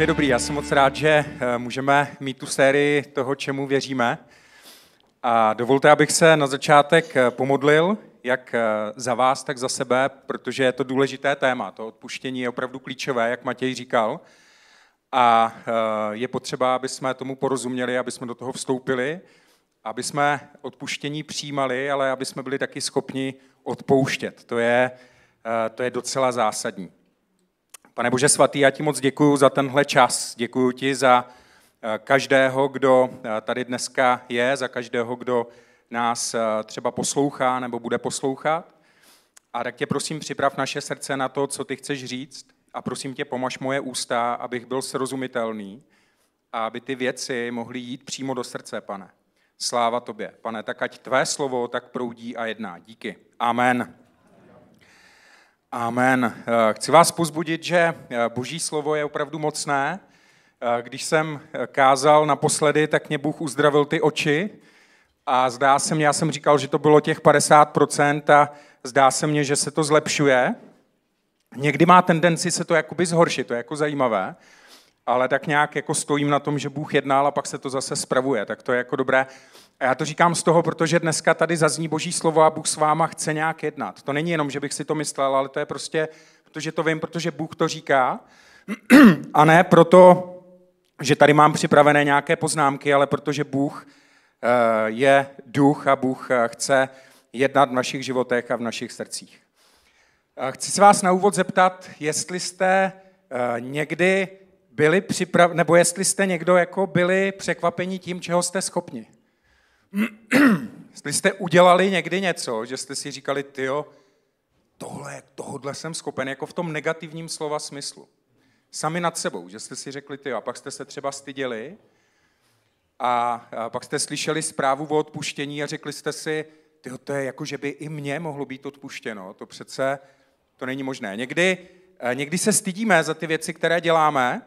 Je dobrý, já jsem moc rád, že eh, můžeme mít tu sérii toho, čemu věříme. A dovolte, abych se na začátek eh, pomodlil, jak eh, za vás, tak za sebe, protože je to důležité téma. To odpuštění je opravdu klíčové, jak Matěj říkal. A je potřeba, aby jsme tomu porozuměli, aby jsme do toho vstoupili, aby jsme odpuštění přijímali, ale aby jsme byli taky schopni odpouštět. To je, to je docela zásadní. Pane Bože svatý, já ti moc děkuji za tenhle čas. Děkuji ti za eh, každého, kdo eh, tady dneska je, za každého, kdo nás eh, třeba poslouchá nebo bude poslouchat. A tak tě prosím, připrav naše srdce na to, co ty chceš říct a prosím tě, pomož moje ústa, abych byl srozumitelný a aby ty věci mohly jít přímo do srdce, pane. Sláva tobě. Pane, tak ať tvé slovo tak proudí a jedná. Díky. Amen. Amen. Eh, chci vás pozbudit, že eh, boží slovo je opravdu mocné. Eh, když jsem kázal naposledy, tak mě Bůh uzdravil ty oči a zdá se mně, já jsem říkal, že to bylo těch 50% a zdá se mně, že se to zlepšuje. Někdy má tendenci se to jakoby zhoršit, to je jako zajímavé, ale tak nějak jako stojím na tom, že Bůh jednal a pak se to zase spravuje, tak to je jako dobré. A já to říkám z toho, protože dneska tady zazní Boží slovo a Bůh s váma chce nějak jednat. To není jenom, že bych si to myslel, ale to je prostě, protože to vím, protože Bůh to říká. A ne proto, že tady mám připravené nějaké poznámky, ale protože Bůh eh, je duch a Bůh eh, chce jednat v našich životech a v našich srdcích. Chci se vás na úvod zeptat, jestli jste eh, někdy byli připrav... nebo jestli jste někdo jako byli překvapení tím, čeho jste schopni. Jestli jste udělali někdy něco, že jste si říkali, tyjo, tohle, tohle jsem schopen, jako v tom negativním slova smyslu. Sami nad sebou, že jste si řekli, tyjo, a pak jste se třeba styděli a, a pak jste slyšeli zprávu o odpuštění a řekli jste si, tyjo, to je jako, že by i mně mohlo být odpuštěno, to přece, to není možné. Někdy, eh, někdy se stydíme za ty věci, které děláme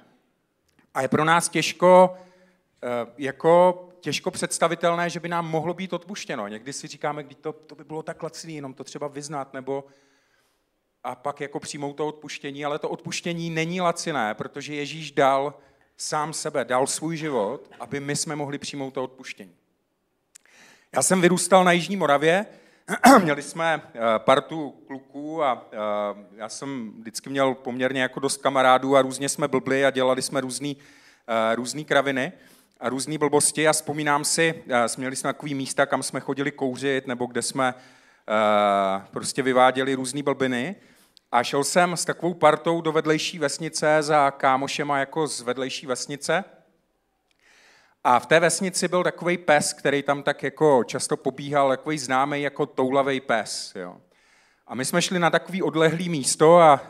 a je pro nás těžko eh, jako těžko představitelné, že by nám mohlo být odpuštěno. Někdy si říkáme, kdy to, to by bylo tak lacný, jenom to třeba vyznat, nebo a pak jako přijmout to odpuštění, ale to odpuštění není laciné, protože Ježíš dal sám sebe, dal svůj život, aby my jsme mohli přijmout to odpuštění. Já jsem vyrůstal na Jižní Moravě, měli jsme eh, partu kluků a eh, já jsem vždycky měl poměrně jako dost kamarádů a různě jsme blbli a dělali jsme různý, eh, různý kraviny různé blbosti a vzpomínám si, měli jsme takový místa, kam jsme chodili kouřit nebo kde jsme uh, prostě vyváděli různé blbiny a šel jsem s takovou partou do vedlejší vesnice za kámošema jako z vedlejší vesnice a v té vesnici byl takový pes, který tam tak jako často pobíhal, takový známý jako toulavý pes. Jo. A my jsme šli na takový odlehlý místo a uh,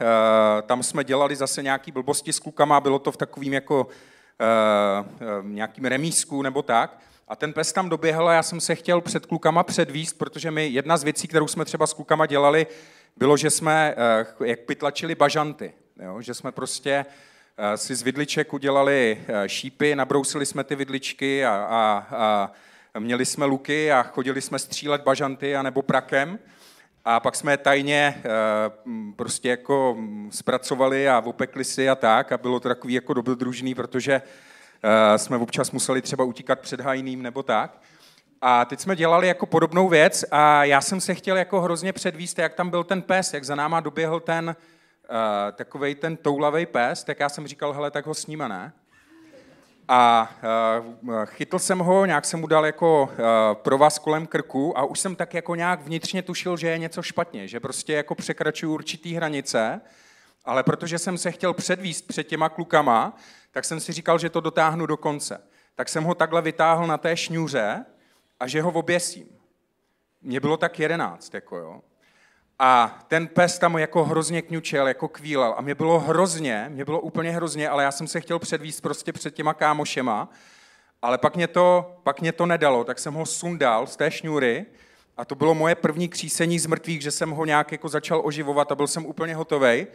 tam jsme dělali zase nějaký blbosti s klukama, bylo to v takovým jako Eh, eh, nějakým remísku nebo tak. A ten pes tam doběhl a já jsem se chtěl před klukama předvíst, protože my jedna z věcí, kterou jsme třeba s klukama dělali, bylo, že jsme eh, jak pytlačili bažanty. Jo? Že jsme prostě si z vidliček udělali šípy, nabrousili jsme ty vidličky a, a, a měli jsme luky a chodili jsme střílet bažanty a nebo prakem. A pak jsme tajně prostě jako zpracovali a opekli si a tak a bylo to takový jako dobrodružný, protože jsme občas museli třeba utíkat před hajným nebo tak. A teď jsme dělali jako podobnou věc a já jsem se chtěl jako hrozně předvíst, jak tam byl ten pes, jak za náma doběhl ten uh, takovej ten toulavý pes, tak já jsem říkal, hele, tak ho sníme, ne? A uh, chytl jsem ho, nějak jsem mu dal jako uh, provaz kolem krku a už jsem tak jako nějak vnitřně tušil, že je něco špatně, že prostě jako překračuju určitý hranice, ale protože jsem se chtěl předvíst před těma klukama, tak jsem si říkal, že to dotáhnu do konce. Tak jsem ho takhle vytáhl na té šňůře a že ho oběsím. Mně bylo tak jedenáct, jako jo. A ten pes tam jako hrozně kňučel, jako kvílel. A mě bylo hrozně, mě bylo úplně hrozně, ale já jsem se chtěl předvíst prostě před těma kámošema. Ale pak mě to, pak mě to nedalo, tak jsem ho sundal z té šňůry a to bylo moje první křísení z mrtvých, že jsem ho nějak jako začal oživovat a byl jsem úplně hotový.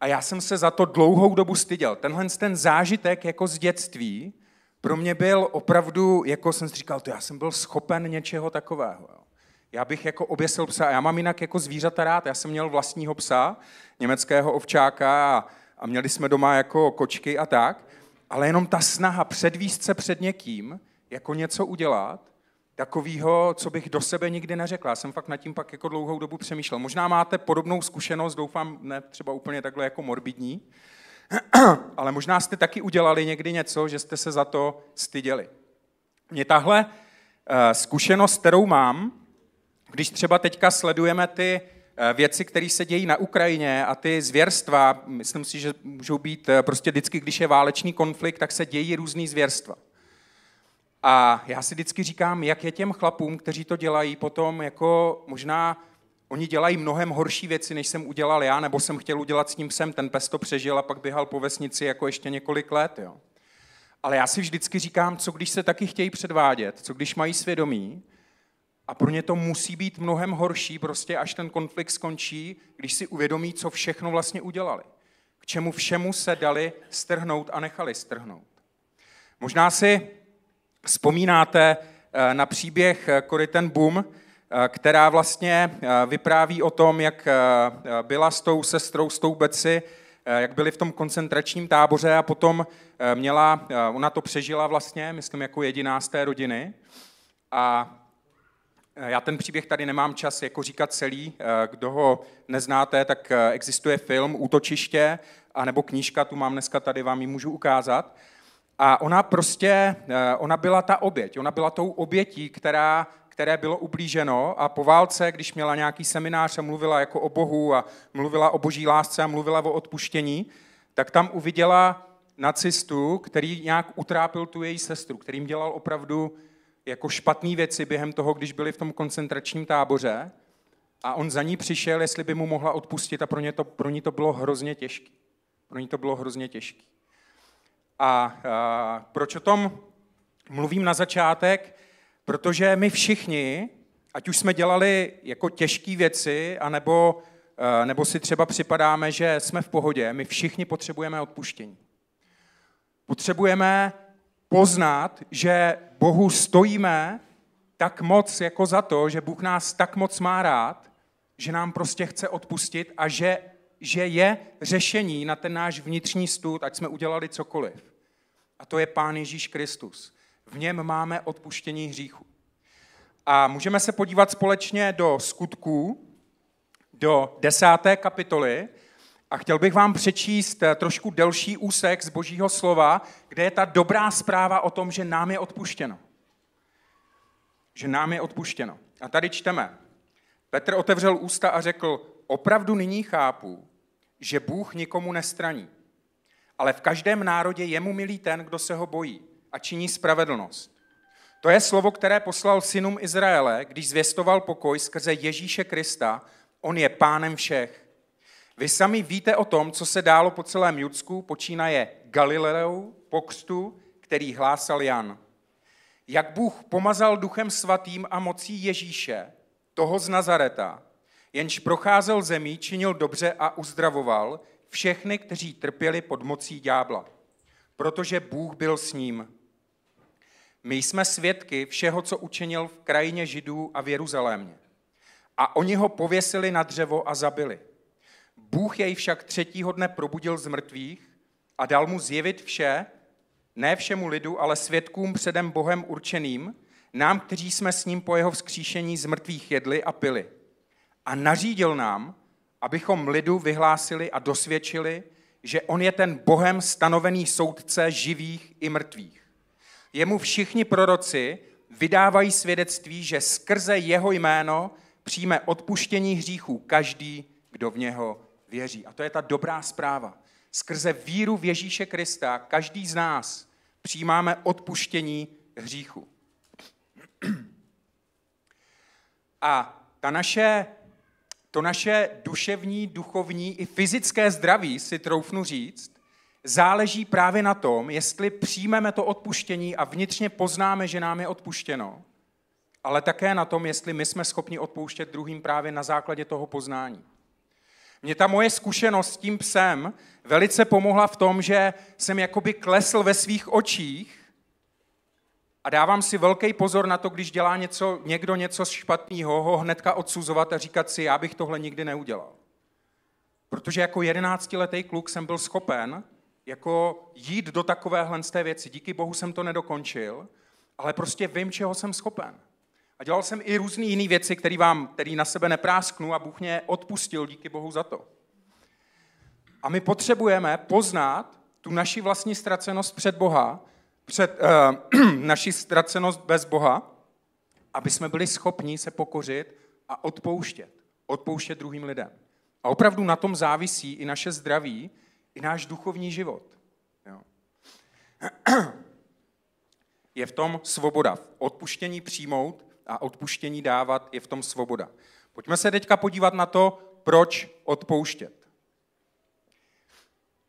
A já jsem se za to dlouhou dobu styděl. Tenhle ten zážitek jako z dětství pro mě byl opravdu, jako jsem si říkal, to já jsem byl schopen něčeho takového. Jo já bych jako oběsil psa. Já mám jinak jako zvířata rád. Já jsem měl vlastního psa, německého ovčáka a a měli jsme doma jako kočky a tak, ale jenom ta snaha předvíst se před někým, jako něco udělat, takového, co bych do sebe nikdy neřekla. Já jsem fakt nad tím pak jako dlouhou dobu přemýšlel. Možná máte podobnou zkušenost, doufám, ne třeba úplně takhle jako morbidní, ale možná jste taky udělali někdy něco, že jste se za to styděli. Mě tahle eh, zkušenost, kterou mám, když třeba teďka sledujeme ty eh, věci, které se dějí na Ukrajině a ty zvěrstva, myslím si, že můžou být eh, prostě vždycky, když je válečný konflikt, tak se dějí různý zvěrstva. A já si vždycky říkám, jak je těm chlapům, kteří to dělají, potom jako možná oni dělají mnohem horší věci, než jsem udělal já, nebo jsem chtěl udělat s ním sem. Ten pes to přežil a pak běhal po vesnici jako ještě několik let. Jo. Ale já si vždycky říkám, co když se taky chtějí předvádět, co když mají svědomí a pro ně to musí být mnohem horší, prostě až ten konflikt skončí, když si uvědomí, co všechno vlastně udělali. K čemu všemu se dali strhnout a nechali strhnout. Možná si vzpomínáte eh, na příběh Cory ten Boom, eh, která vlastně eh, vypráví o tom, jak byla s tou sestrou, s tou Beci, jak byli v tom koncentračním táboře a potom měla, ona to přežila vlastně, myslím, jako jediná z té rodiny. A já ten příběh tady nemám čas jako říkat celý. Kdo ho neznáte, tak existuje film Útočiště, anebo knížka, tu mám dneska tady, vám ji můžu ukázat. A ona prostě, eh, ona byla ta oběť, ona byla tou obětí, která, které bylo ublíženo a po válce, když měla nějaký seminář a mluvila jako o Bohu a mluvila o boží lásce a mluvila o odpuštění, tak tam uviděla nacistu, který nějak utrápil tu její sestru, kterým dělal opravdu jako špatné věci během toho, když byli v tom koncentračním táboře a on za ní přišel, jestli by mu mohla odpustit a pro, ně to, pro ní to bylo hrozně těžké. Pro ní to bylo hrozně těžké. A, a proč o tom mluvím na začátek? Protože my všichni, ať už jsme dělali jako těžké věci, anebo, nebo si třeba připadáme, že jsme v pohodě, my všichni potřebujeme odpuštění. Potřebujeme poznat, že Bohu stojíme tak moc jako za to, že Bůh nás tak moc má rád, že nám prostě chce odpustit a že že je řešení na ten náš vnitřní stud, ať jsme udělali cokoliv. A to je Pán Ježíš Kristus. V něm máme odpuštění hříchu. A můžeme se podívat společně do skutků, do desáté kapitoly, a chtěl bych vám přečíst trošku delší úsek z Božího slova, kde je ta dobrá zpráva o tom, že nám je odpuštěno. Že nám je odpuštěno. A tady čteme. Petr otevřel ústa a řekl, opravdu nyní chápu, že Bůh nikomu nestraní. Ale v každém národě je mu milý ten, kdo se ho bojí a činí spravedlnost. To je slovo, které poslal synům Izraele, když zvěstoval pokoj skrze Ježíše Krista. On je pánem všech. Vy sami víte o tom, co se dálo po celém Judsku, počínaje Galileou, pokřtu, který hlásal Jan. Jak Bůh pomazal duchem svatým a mocí Ježíše, toho z Nazareta, jenž procházel zemí, činil dobře a uzdravoval všechny, kteří trpěli pod mocí ďábla, protože Bůh byl s ním. My jsme svědky všeho, co učinil v krajině Židů a v Jeruzalémě. A oni ho pověsili na dřevo a zabili. Bůh jej však třetího dne probudil z mrtvých a dal mu zjevit vše, ne všemu lidu, ale svědkům předem Bohem určeným, nám, kteří jsme s ním po jeho vzkříšení z mrtvých jedli a pili a nařídil nám, abychom lidu vyhlásili a dosvědčili, že on je ten Bohem stanovený soudce živých i mrtvých. Jemu všichni proroci vydávají svědectví, že skrze jeho jméno přijme odpuštění hříchů každý, kdo v něho věří. A to je ta dobrá zpráva. Skrze víru v Ježíše Krista každý z nás přijímáme odpuštění hříchu. A ta naše to naše duševní, duchovní i fyzické zdraví, si troufnu říct, záleží právě na tom, jestli přijmeme to odpuštění a vnitřně poznáme, že nám je odpuštěno, ale také na tom, jestli my jsme schopni odpouštět druhým právě na základě toho poznání. Mě ta moje zkušenost s tím psem velice pomohla v tom, že jsem jakoby klesl ve svých očích a dávám si velký pozor na to, když dělá něco, někdo něco špatného, ho hnedka odsuzovat a říkat si, já bych tohle nikdy neudělal. Protože jako jedenáctiletý kluk jsem byl schopen jako jít do takovéhle z té věci. Díky bohu jsem to nedokončil, ale prostě vím, čeho jsem schopen. A dělal jsem i různé jiné věci, které vám, který na sebe neprásknu a Bůh mě odpustil, díky bohu za to. A my potřebujeme poznat tu naši vlastní ztracenost před Boha, před uh, naši ztracenost bez Boha, aby jsme byli schopni se pokořit a odpouštět. Odpouštět druhým lidem. A opravdu na tom závisí i naše zdraví, i náš duchovní život. Jo. Je v tom svoboda. V odpuštění přijmout a odpuštění dávat je v tom svoboda. Pojďme se teďka podívat na to, proč odpouštět.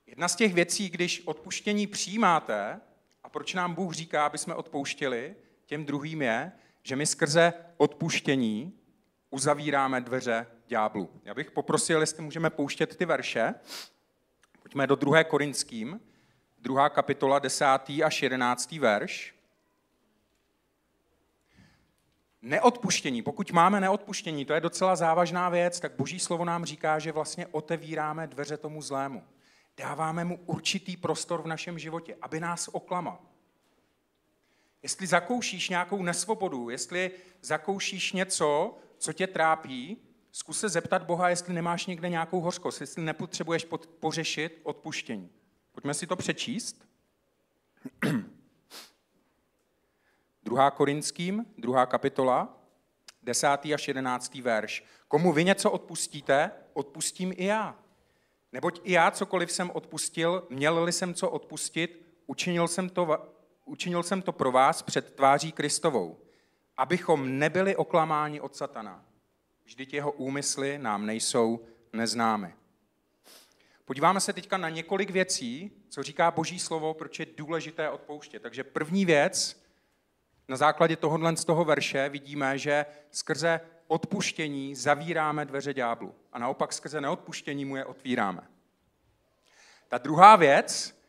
Jedna z těch věcí, když odpuštění přijímáte, a proč nám Bůh říká, aby jsme odpouštěli, těm druhým je, že my skrze odpuštění uzavíráme dveře ďáblu. Já bych poprosil, jestli můžeme pouštět ty verše. Pojďme do 2. Korinským, 2. kapitola, 10. až 11. verš. Neodpuštění. Pokud máme neodpuštění, to je docela závažná věc, tak Boží slovo nám říká, že vlastně otevíráme dveře tomu zlému. Dáváme mu určitý prostor v našem životě, aby nás oklamal. Jestli zakoušíš nějakou nesvobodu, jestli zakoušíš něco, co tě trápí, zkus se zeptat Boha, jestli nemáš někde nějakou hořkost, jestli nepotřebuješ pořešit odpuštění. Pojďme si to přečíst. 2. Korinským, 2. kapitola, 10. až 11. verš. Komu vy něco odpustíte, odpustím i já. Neboť i já cokoliv jsem odpustil, měl-li jsem co odpustit, učinil jsem to, učinil jsem to pro vás před tváří Kristovou, abychom nebyli oklamáni od satana. Vždyť jeho úmysly nám nejsou neznámy. Podíváme se teďka na několik věcí, co říká Boží slovo, proč je důležité odpouštět. Takže první věc, na základě tohohle z toho verše vidíme, že skrze odpuštění zavíráme dveře ďáblu a naopak skrze neodpuštění mu je otvíráme. Ta druhá věc,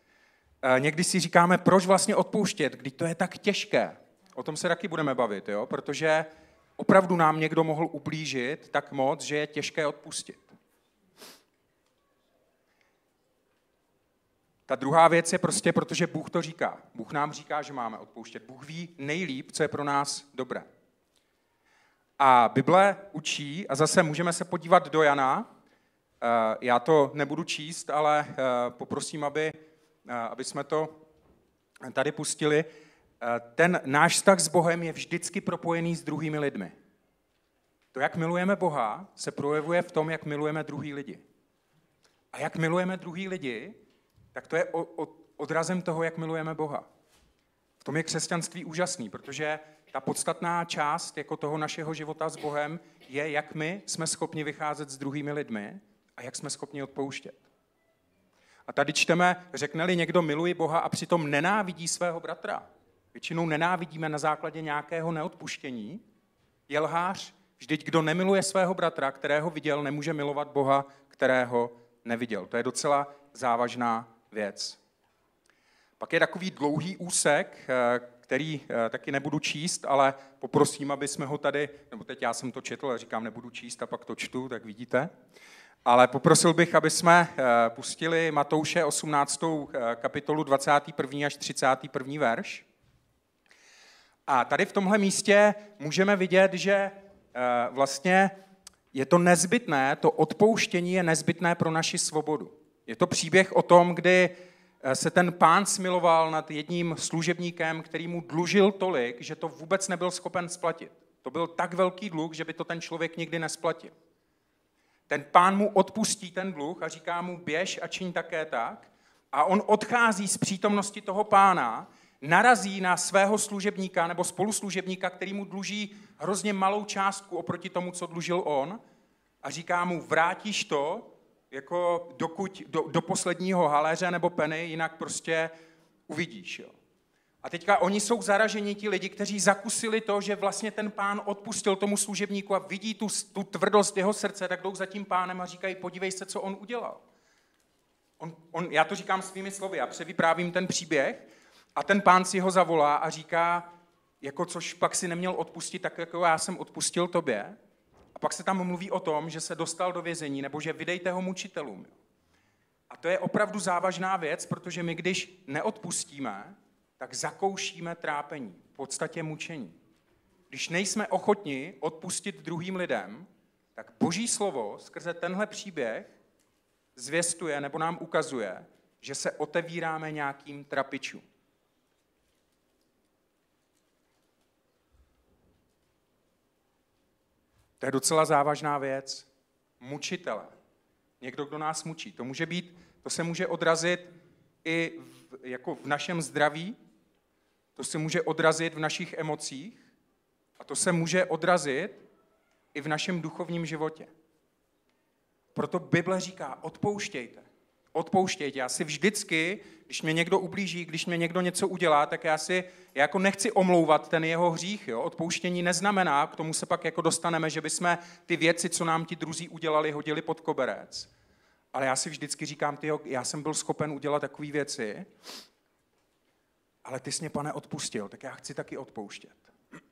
eh, někdy si říkáme, proč vlastně odpouštět, když to je tak těžké. O tom se taky budeme bavit, jo? protože opravdu nám někdo mohl ublížit tak moc, že je těžké odpustit. Ta druhá věc je prostě, protože Bůh to říká. Bůh nám říká, že máme odpouštět. Bůh ví nejlíp, co je pro nás dobré. A Bible učí, a zase můžeme se podívat do Jana, eh, já to nebudu číst, ale eh, poprosím, aby, eh, aby jsme to tady pustili. Ten náš vztah s Bohem je vždycky propojený s druhými lidmi. To, jak milujeme Boha, se projevuje v tom, jak milujeme druhý lidi. A jak milujeme druhý lidi, tak to je odrazem toho, jak milujeme Boha. V tom je křesťanství úžasný, protože ta podstatná část jako toho našeho života s Bohem je, jak my jsme schopni vycházet s druhými lidmi a jak jsme schopni odpouštět. A tady čteme, řekne-li někdo miluji Boha a přitom nenávidí svého bratra. Většinou nenávidíme na základě nějakého neodpuštění. Je lhář, vždyť kdo nemiluje svého bratra, kterého viděl, nemůže milovat Boha, kterého neviděl. To je docela závažná věc. Pak je takový dlouhý úsek, eh, který eh, taky nebudu číst, ale poprosím, aby jsme ho tady, nebo teď já jsem to četl, říkám, nebudu číst a pak to čtu, tak vidíte. Ale poprosil bych, aby jsme eh, pustili Matouše 18. kapitolu 21. až 31. verš. A tady v tomhle místě můžeme vidět, že vlastně je to nezbytné, to odpouštění je nezbytné pro naši svobodu. Je to příběh o tom, kdy eh, se ten pán smiloval nad jedním služebníkem, který mu dlužil tolik, že to vůbec nebyl schopen splatit. To byl tak velký dluh, že by to ten člověk nikdy nesplatil. Ten pán mu odpustí ten dluh a říká mu běž a čiň také tak. A on odchází z přítomnosti toho pána, narazí na svého služebníka nebo spoluslužebníka, který mu dluží hrozně malou částku oproti tomu, co dlužil on, a říká mu, vrátíš to, jako dokud, do, do posledního haléře nebo peny, jinak prostě uvidíš. Jo. A teďka oni jsou zaraženi ti lidi, kteří zakusili to, že vlastně ten pán odpustil tomu služebníku a vidí tu, tu tvrdost jeho srdce, tak jdou za tím pánem a říkají, podívej se, co on udělal. On, on, já to říkám svými slovy, já převyprávím ten příběh a ten pán si ho zavolá a říká, jako což pak si neměl odpustit, tak jako já jsem odpustil tobě. A pak se tam mluví o tom, že se dostal do vězení, nebo že vydejte ho mučitelům. A to je opravdu závažná věc, protože my, když neodpustíme, tak zakoušíme trápení, v podstatě mučení. Když nejsme ochotni odpustit druhým lidem, tak Boží slovo skrze tenhle příběh zvěstuje nebo nám ukazuje, že se otevíráme nějakým trapičům. To je docela závažná věc. Mučitele. Někdo, kdo nás mučí. To může být, to se může odrazit i v, jako v našem zdraví, to se může odrazit v našich emocích a to se může odrazit i v našem duchovním životě. Proto Bible říká, odpouštějte. Odpouštějte. Já si vždycky, když mě někdo ublíží, když mě někdo něco udělá, tak já si já jako nechci omlouvat ten jeho hřích. Jo? Odpouštění neznamená, k tomu se pak jako dostaneme, že bychom ty věci, co nám ti druzí udělali, hodili pod koberec. Ale já si vždycky říkám, ty, já jsem byl schopen udělat takové věci, ale ty jsi mě, pane, odpustil, tak já chci taky odpouštět.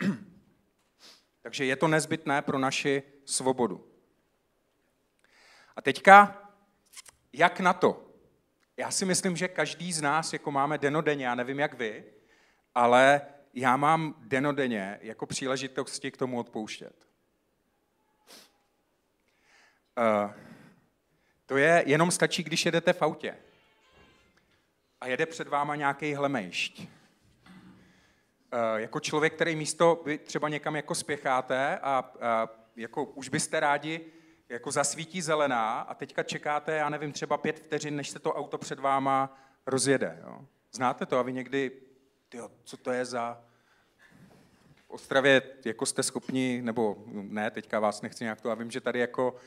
Takže je to nezbytné pro naši svobodu. A teďka, jak na to? Já si myslím, že každý z nás jako máme denodenně, já nevím jak vy, ale já mám denodenně jako příležitosti k tomu odpouštět. Uh, to je, jenom stačí, když jedete v autě a jede před váma nějaký hlemejšť. Uh, jako člověk, který místo, vy třeba někam jako spěcháte a, a jako už byste rádi jako zasvítí zelená a teďka čekáte, já nevím, třeba pět vteřin, než se to auto před váma rozjede. Jo. Znáte to a vy někdy, tyjo, co to je za... V Ostravě jako jste schopni, nebo ne, teďka vás nechci nějak to, a vím, že tady jako uh,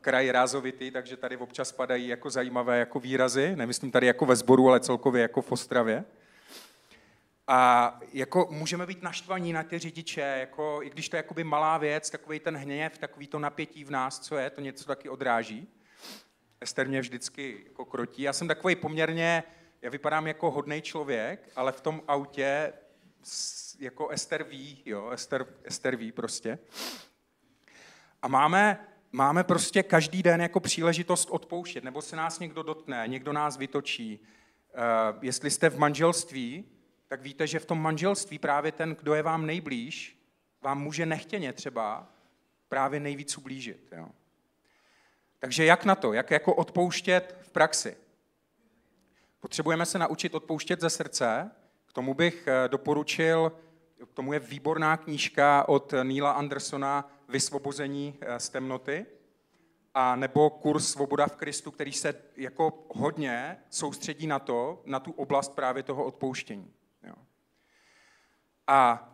kraj rázovitý, takže tady občas padají jako zajímavé jako výrazy, nemyslím tady jako ve sboru, ale celkově jako v Ostravě. A jako můžeme být naštvaní na ty řidiče, jako, i když to je jakoby malá věc, takový ten hněv, takový to napětí v nás, co je, to něco taky odráží. Ester mě vždycky jako krotí. Já jsem takový poměrně, já vypadám jako hodný člověk, ale v tom autě jako Ester ví, jo, Ester, Ester ví prostě. A máme, máme prostě každý den jako příležitost odpouštět, nebo se nás někdo dotkne, někdo nás vytočí. Uh, jestli jste v manželství, tak víte, že v tom manželství právě ten, kdo je vám nejblíž, vám může nechtěně třeba právě nejvíc ublížit. Jo. Takže jak na to? Jak jako odpouštět v praxi? Potřebujeme se naučit odpouštět ze srdce. K tomu bych eh, doporučil, k tomu je výborná knížka od Neila Andersona Vysvobození eh, z temnoty a nebo kurz Svoboda v Kristu, který se jako hodně soustředí na to, na tu oblast právě toho odpouštění. A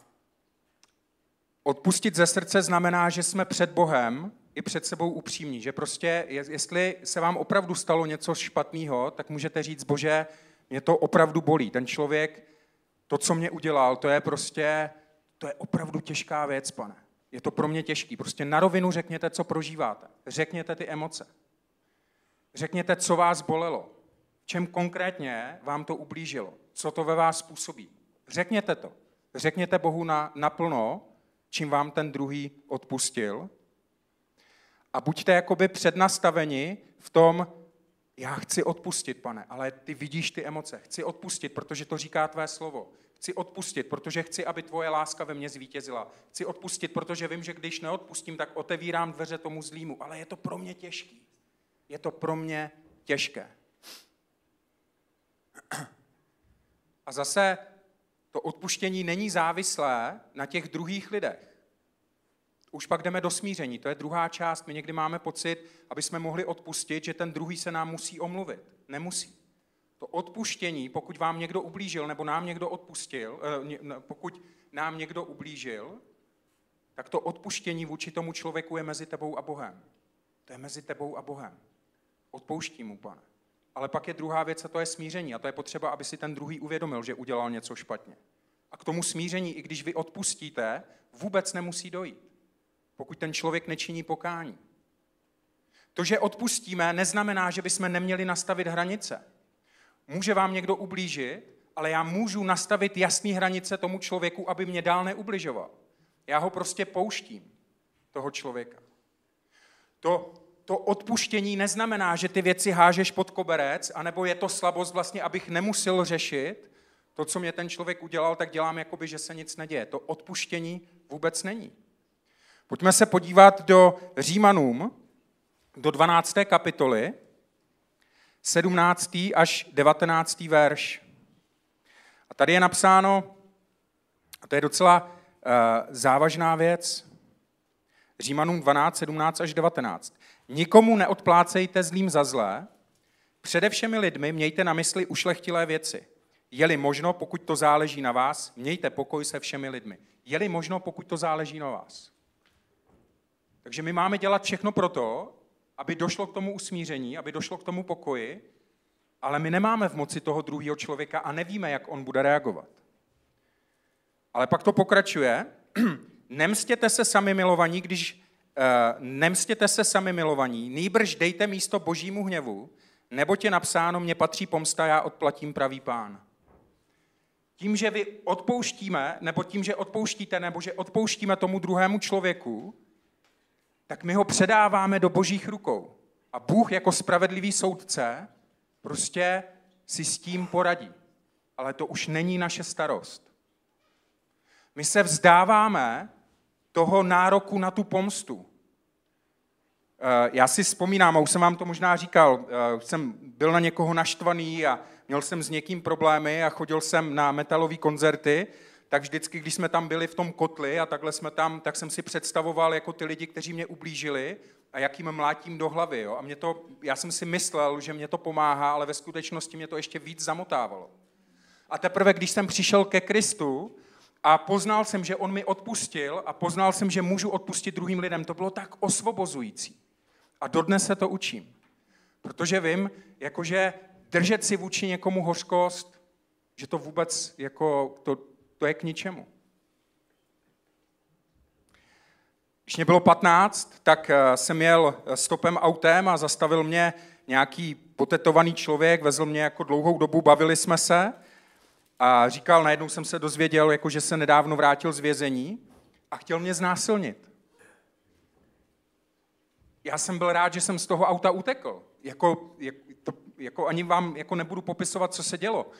odpustit ze srdce znamená, že jsme před Bohem i před sebou upřímní, že prostě, jestli se vám opravdu stalo něco špatného, tak můžete říct, bože, mě to opravdu bolí. Ten člověk, to, co mě udělal, to je prostě, to je opravdu těžká věc, pane. Je to pro mě těžký. Prostě na rovinu řekněte, co prožíváte. Řekněte ty emoce. Řekněte, co vás bolelo. Čem konkrétně vám to ublížilo. Co to ve vás způsobí. Řekněte to. Řekněte Bohu na, naplno, čím vám ten druhý odpustil. A buďte jakoby přednastaveni v tom, já chci odpustit, pane, ale ty vidíš ty emoce. Chci odpustit, protože to říká tvé slovo. Chci odpustit, protože chci, aby tvoje láska ve mně zvítězila. Chci odpustit, protože vím, že když neodpustím, tak otevírám dveře tomu zlýmu. Ale je to pro mě těžký. Je to pro mě těžké. A zase to odpuštění není závislé na těch druhých lidech. Už pak jdeme do smíření, to je druhá část. My někdy máme pocit, aby jsme mohli odpustit, že ten druhý se nám musí omluvit. Nemusí. To odpuštění, pokud vám někdo ublížil, nebo nám někdo odpustil, eh, pokud nám někdo ublížil, tak to odpuštění vůči tomu člověku je mezi tebou a Bohem. To je mezi tebou a Bohem. Odpouští mu, pane. Ale pak je druhá věc a to je smíření. A to je potřeba, aby si ten druhý uvědomil, že udělal něco špatně. A k tomu smíření, i když vy odpustíte, vůbec nemusí dojít, pokud ten člověk nečiní pokání. To, že odpustíme, neznamená, že bychom neměli nastavit hranice. Může vám někdo ublížit, ale já můžu nastavit jasné hranice tomu člověku, aby mě dál neubližoval. Já ho prostě pouštím. toho člověka. To, to odpuštění neznamená, že ty věci hážeš pod koberec, anebo je to slabost vlastně, abych nemusel řešit to, co mě ten člověk udělal, tak dělám jakoby, že se nic neděje. To odpuštění vůbec není. Pojďme se podívat do Římanům, do 12. kapitoly, 17. až 19. verš. A tady je napsáno, a to je docela uh, závažná věc, Římanům 12, 17 až 19. Nikomu neodplácejte zlým za zlé, přede všemi lidmi mějte na mysli ušlechtilé věci. Je-li možno, pokud to záleží na vás, mějte pokoj se všemi lidmi. Je-li možno, pokud to záleží na vás. Takže my máme dělat všechno proto, aby došlo k tomu usmíření, aby došlo k tomu pokoji, ale my nemáme v moci toho druhého člověka a nevíme, jak on bude reagovat. Ale pak to pokračuje. Nemstěte se sami milovaní, když nemstěte se sami milovaní, nýbrž dejte místo božímu hněvu, nebo tě napsáno, mně patří pomsta, já odplatím pravý pán. Tím, že vy odpouštíme, nebo tím, že odpouštíte, nebo že odpouštíme tomu druhému člověku, tak my ho předáváme do božích rukou. A Bůh jako spravedlivý soudce prostě si s tím poradí. Ale to už není naše starost. My se vzdáváme toho nároku na tu pomstu. Eh, já si vzpomínám, a už jsem vám to možná říkal, eh, jsem byl na někoho naštvaný a měl jsem s někým problémy a chodil jsem na metalové koncerty, tak vždycky, když jsme tam byli v tom kotli a takhle jsme tam, tak jsem si představoval jako ty lidi, kteří mě ublížili a jakým mlátím do hlavy. Jo? A mě to, já jsem si myslel, že mě to pomáhá, ale ve skutečnosti mě to ještě víc zamotávalo. A teprve, když jsem přišel ke Kristu a poznal jsem, že On mi odpustil a poznal jsem, že můžu odpustit druhým lidem, to bylo tak osvobozující. A dodnes se to učím. Protože vím, jakože držet si vůči někomu hořkost, že to vůbec jako, to, to je k ničemu. Když mě bylo 15, tak eh, jsem jel stopem autem a zastavil mě nějaký potetovaný člověk, vezl mě jako dlouhou dobu, bavili jsme se a říkal, najednou jsem se dozvěděl, jako že se nedávno vrátil z vězení a chtěl mě znásilnit. Já jsem byl rád, že jsem z toho auta utekl. Jako, jak, to, jako ani vám jako nebudu popisovat, co se dělo.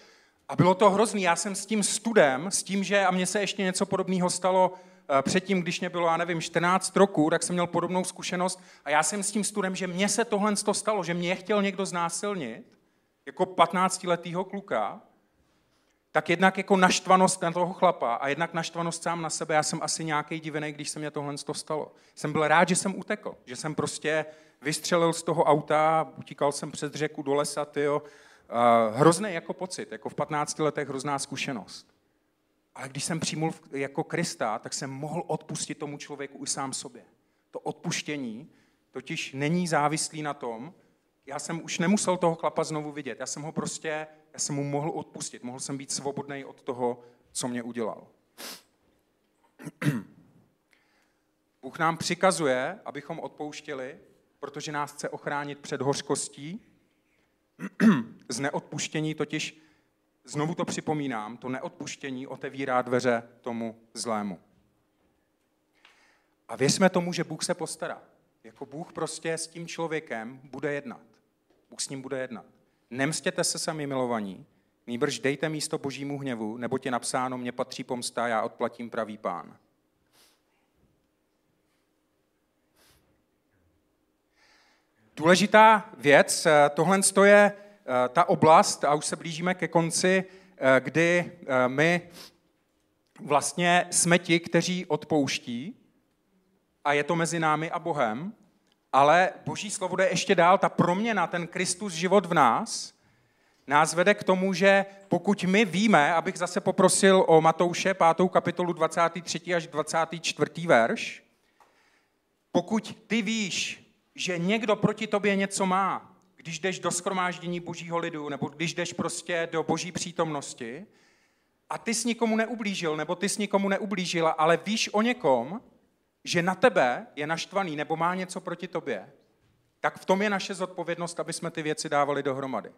A bylo to hrozný. Já jsem s tím studem, s tím, že a mně se ještě něco podobného stalo eh, předtím, když mě bylo, já nevím, 14 roků, tak jsem měl podobnou zkušenost a já jsem s tím studem, že mně se tohle stalo, že mě chtěl někdo znásilnit, jako 15-letýho kluka, tak jednak jako naštvanost na toho chlapa a jednak naštvanost sám na sebe. Já jsem asi nějaký divený, když se mě tohle stalo. Jsem byl rád, že jsem utekl, že jsem prostě vystřelil z toho auta, utíkal jsem přes řeku do lesa, tyjo, hrozný jako pocit, jako v 15 letech hrozná zkušenost. Ale když jsem přijmul jako Krista, tak jsem mohl odpustit tomu člověku i sám sobě. To odpuštění totiž není závislý na tom, já jsem už nemusel toho chlapa znovu vidět, já jsem ho prostě, já jsem mu mohl odpustit, mohl jsem být svobodný od toho, co mě udělal. Bůh nám přikazuje, abychom odpouštěli, protože nás chce ochránit před hořkostí, z neodpuštění totiž, znovu to připomínám, to neodpuštění otevírá dveře tomu zlému. A věřme tomu, že Bůh se postará. Jako Bůh prostě s tím člověkem bude jednat. Bůh s ním bude jednat. Nemstěte se sami milovaní, nýbrž dejte místo božímu hněvu, nebo tě napsáno, mě patří pomsta, já odplatím pravý pán. Důležitá věc, eh, tohle je eh, ta oblast, a už se blížíme ke konci, eh, kdy my vlastně jsme ti, kteří odpouští, a je to mezi námi a Bohem, ale Boží slovo jde ještě dál, ta proměna, ten Kristus život v nás, nás vede k tomu, že pokud my víme, abych zase poprosil o Matouše 5. kapitolu 23. až 24. verš, pokud ty víš, že někdo proti tobě něco má, když jdeš do skromáždění božího lidu, nebo když jdeš prostě do boží přítomnosti, a ty jsi nikomu neublížil, nebo ty jsi nikomu neublížila, ale víš o někom, že na tebe je naštvaný nebo má něco proti tobě, tak v tom je naše zodpovědnost, aby jsme ty věci dávali dohromady.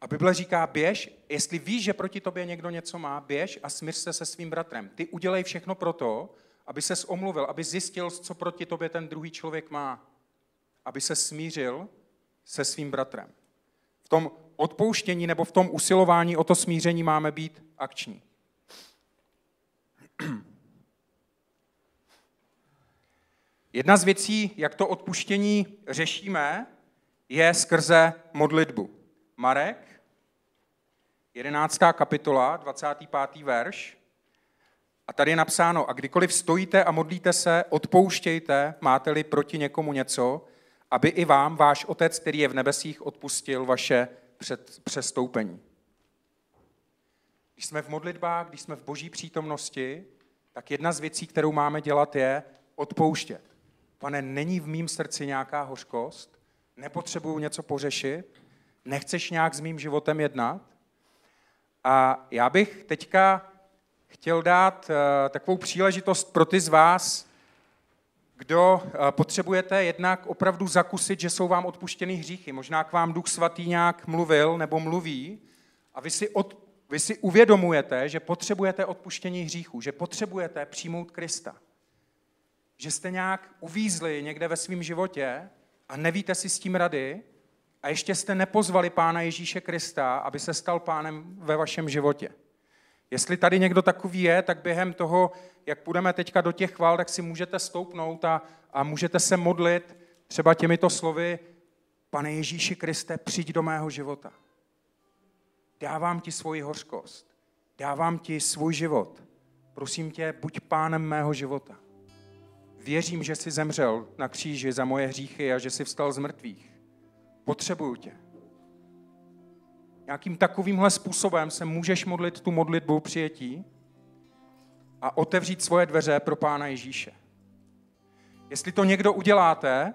A Bible říká, běž, jestli víš, že proti tobě někdo něco má, běž a smíř se se svým bratrem. Ty udělej všechno pro to, aby se omluvil, aby zjistil, co proti tobě ten druhý člověk má, aby se smířil se svým bratrem. V tom odpouštění nebo v tom usilování o to smíření máme být akční. Jedna z věcí, jak to odpuštění řešíme, je skrze modlitbu. Marek, 11. kapitola, 25. verš. A tady je napsáno, a kdykoliv stojíte a modlíte se, odpouštějte, máte-li proti někomu něco, aby i vám váš Otec, který je v nebesích, odpustil vaše přestoupení. Když jsme v modlitbách, když jsme v boží přítomnosti, tak jedna z věcí, kterou máme dělat, je odpouštět. Pane, není v mým srdci nějaká hořkost? Nepotřebuju něco pořešit? Nechceš nějak s mým životem jednat? A já bych teďka chtěl dát uh, takovou příležitost pro ty z vás, kdo uh, potřebujete jednak opravdu zakusit, že jsou vám odpuštěny hříchy. Možná k vám Duch Svatý nějak mluvil nebo mluví a vy si, od, vy si uvědomujete, že potřebujete odpuštění hříchů, že potřebujete přijmout Krista že jste nějak uvízli někde ve svém životě a nevíte si s tím rady a ještě jste nepozvali Pána Ježíše Krista, aby se stal pánem ve vašem životě. Jestli tady někdo takový je, tak během toho, jak půjdeme teďka do těch chvál, tak si můžete stoupnout a, a můžete se modlit třeba těmito slovy, Pane Ježíši Kriste, přijď do mého života. Dávám ti svoji hořkost. Dávám ti svůj život. Prosím tě, buď pánem mého života. Věřím, že jsi zemřel na kříži za moje hříchy a že jsi vstal z mrtvých. Potřebuju tě. Nějakým takovýmhle způsobem se můžeš modlit tu modlitbu přijetí a otevřít svoje dveře pro Pána Ježíše. Jestli to někdo uděláte,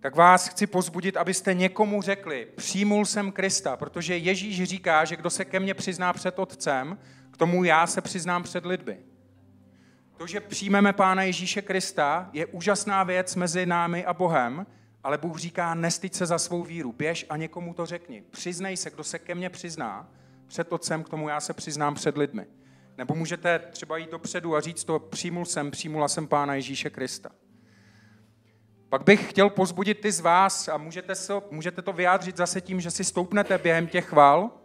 tak vás chci pozbudit, abyste někomu řekli, přijmul jsem Krista, protože Ježíš říká, že kdo se ke mně přizná před Otcem, k tomu já se přiznám před lidmi. To, že přijmeme Pána Ježíše Krista, je úžasná věc mezi námi a Bohem, ale Bůh říká, nestyď se za svou víru, běž a někomu to řekni. Přiznej se, kdo se ke mně přizná, před otcem, k tomu já se přiznám před lidmi. Nebo můžete třeba jít dopředu a říct to, přijmul jsem, přijmula jsem Pána Ježíše Krista. Pak bych chtěl pozbudit ty z vás a můžete, se, můžete to vyjádřit zase tím, že si stoupnete během těch chval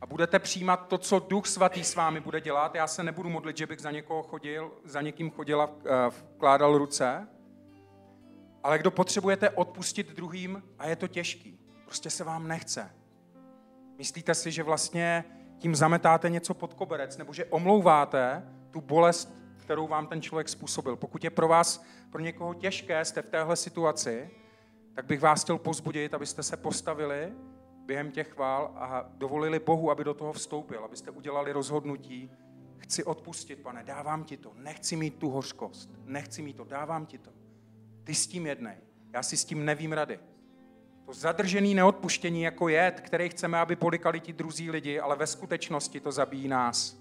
a budete přijímat to, co Duch Svatý s vámi bude dělat. Já se nebudu modlit, že bych za někoho chodil, za někým chodil a eh, vkládal ruce, ale kdo potřebujete odpustit druhým a je to těžký, prostě se vám nechce. Myslíte si, že vlastně tím zametáte něco pod koberec, nebo že omlouváte tu bolest, kterou vám ten člověk způsobil. Pokud je pro vás, pro někoho těžké, jste v téhle situaci, tak bych vás chtěl pozbudit, abyste se postavili během těch chvál a dovolili Bohu, aby do toho vstoupil, abyste udělali rozhodnutí, chci odpustit, pane, dávám ti to, nechci mít tu hořkost, nechci mít to, dávám ti to. Ty s tím jednej, já si s tím nevím rady. To zadržený neodpuštění jako jed, který chceme, aby polikali ti druzí lidi, ale ve skutečnosti to zabíjí nás.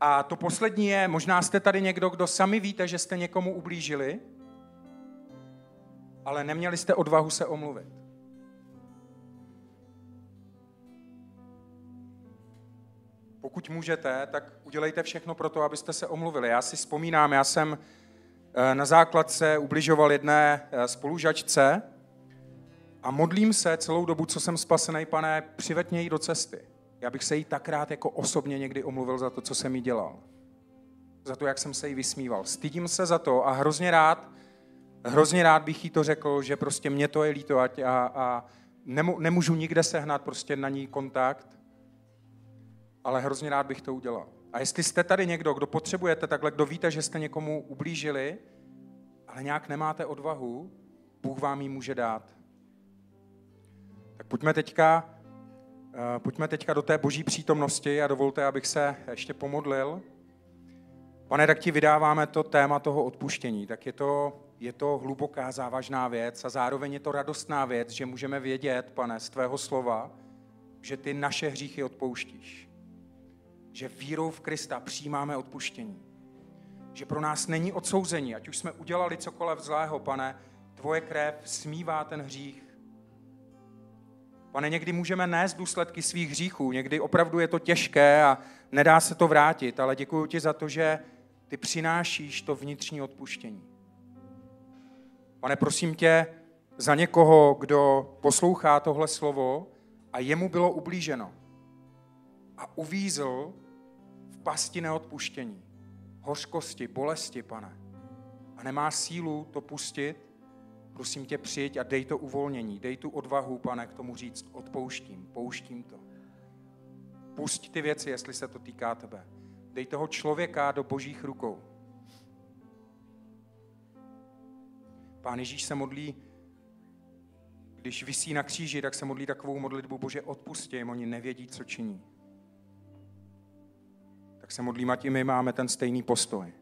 A to poslední je, možná jste tady někdo, kdo sami víte, že jste někomu ublížili, ale neměli jste odvahu se omluvit. Pokud můžete, tak udělejte všechno pro to, abyste se omluvili. Já si vzpomínám, já jsem eh, na základce ubližoval jedné eh, spolužačce a modlím se celou dobu, co jsem spasený, pane, přiveď mě jí do cesty. Já bych se jí tak rád jako osobně někdy omluvil za to, co jsem jí dělal. Za to, jak jsem se jí vysmíval. Stydím se za to a hrozně rád hrozně rád bych jí to řekl, že prostě mě to je líto a, a nemůžu nikde sehnat prostě na ní kontakt, ale hrozně rád bych to udělal. A jestli jste tady někdo, kdo potřebujete takhle, kdo víte, že jste někomu ublížili, ale nějak nemáte odvahu, Bůh vám ji může dát. Tak pojďme teďka, uh, pojďme teďka do té boží přítomnosti a dovolte, abych se ještě pomodlil. Pane, tak ti vydáváme to téma toho odpuštění. Tak je to je to hluboká, závažná věc a zároveň je to radostná věc, že můžeme vědět, pane, z tvého slova, že ty naše hříchy odpouštíš. Že vírou v Krista přijímáme odpuštění. Že pro nás není odsouzení, ať už jsme udělali cokoliv zlého, pane, tvoje krev smívá ten hřích. Pane, někdy můžeme nést důsledky svých hříchů, někdy opravdu je to těžké a nedá se to vrátit, ale děkuji ti za to, že ty přinášíš to vnitřní odpuštění. Pane, prosím tě za někoho, kdo poslouchá tohle slovo a jemu bylo ublíženo a uvízl v pasti neodpuštění, hořkosti, bolesti, pane, a nemá sílu to pustit, prosím tě, přijď a dej to uvolnění, dej tu odvahu, pane, k tomu říct, odpouštím, pouštím to. Pusť ty věci, jestli se to týká tebe. Dej toho člověka do božích rukou. Pán Ježíš se modlí, když vysí na kříži, tak se modlí takovou modlitbu, Bože, odpustím, oni nevědí, co činí. Tak se modlím, ať i my máme ten stejný postoj.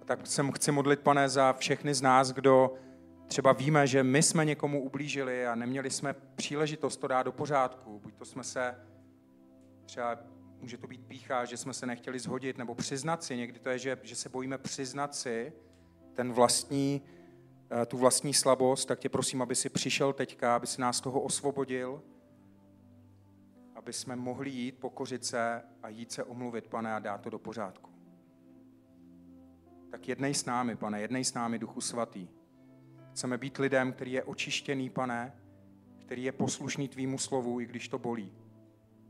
A tak se chci modlit, pane, za všechny z nás, kdo třeba víme, že my jsme někomu ublížili a neměli jsme příležitost to dát do pořádku. Buď to jsme se třeba může to být pícha, že jsme se nechtěli zhodit, nebo přiznat si. Někdy to je, že, že se bojíme přiznat si ten vlastní, tu vlastní slabost, tak tě prosím, aby si přišel teďka, aby si nás toho osvobodil, aby jsme mohli jít, pokořit se a jít se omluvit, pane, a dát to do pořádku. Tak jednej s námi, pane, jednej s námi, Duchu Svatý. Chceme být lidem, který je očištěný, pane, který je poslušný tvýmu slovu, i když to bolí.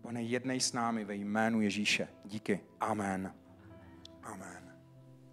Pane, jednej s námi ve jménu Ježíše. Díky. Amen. Amen.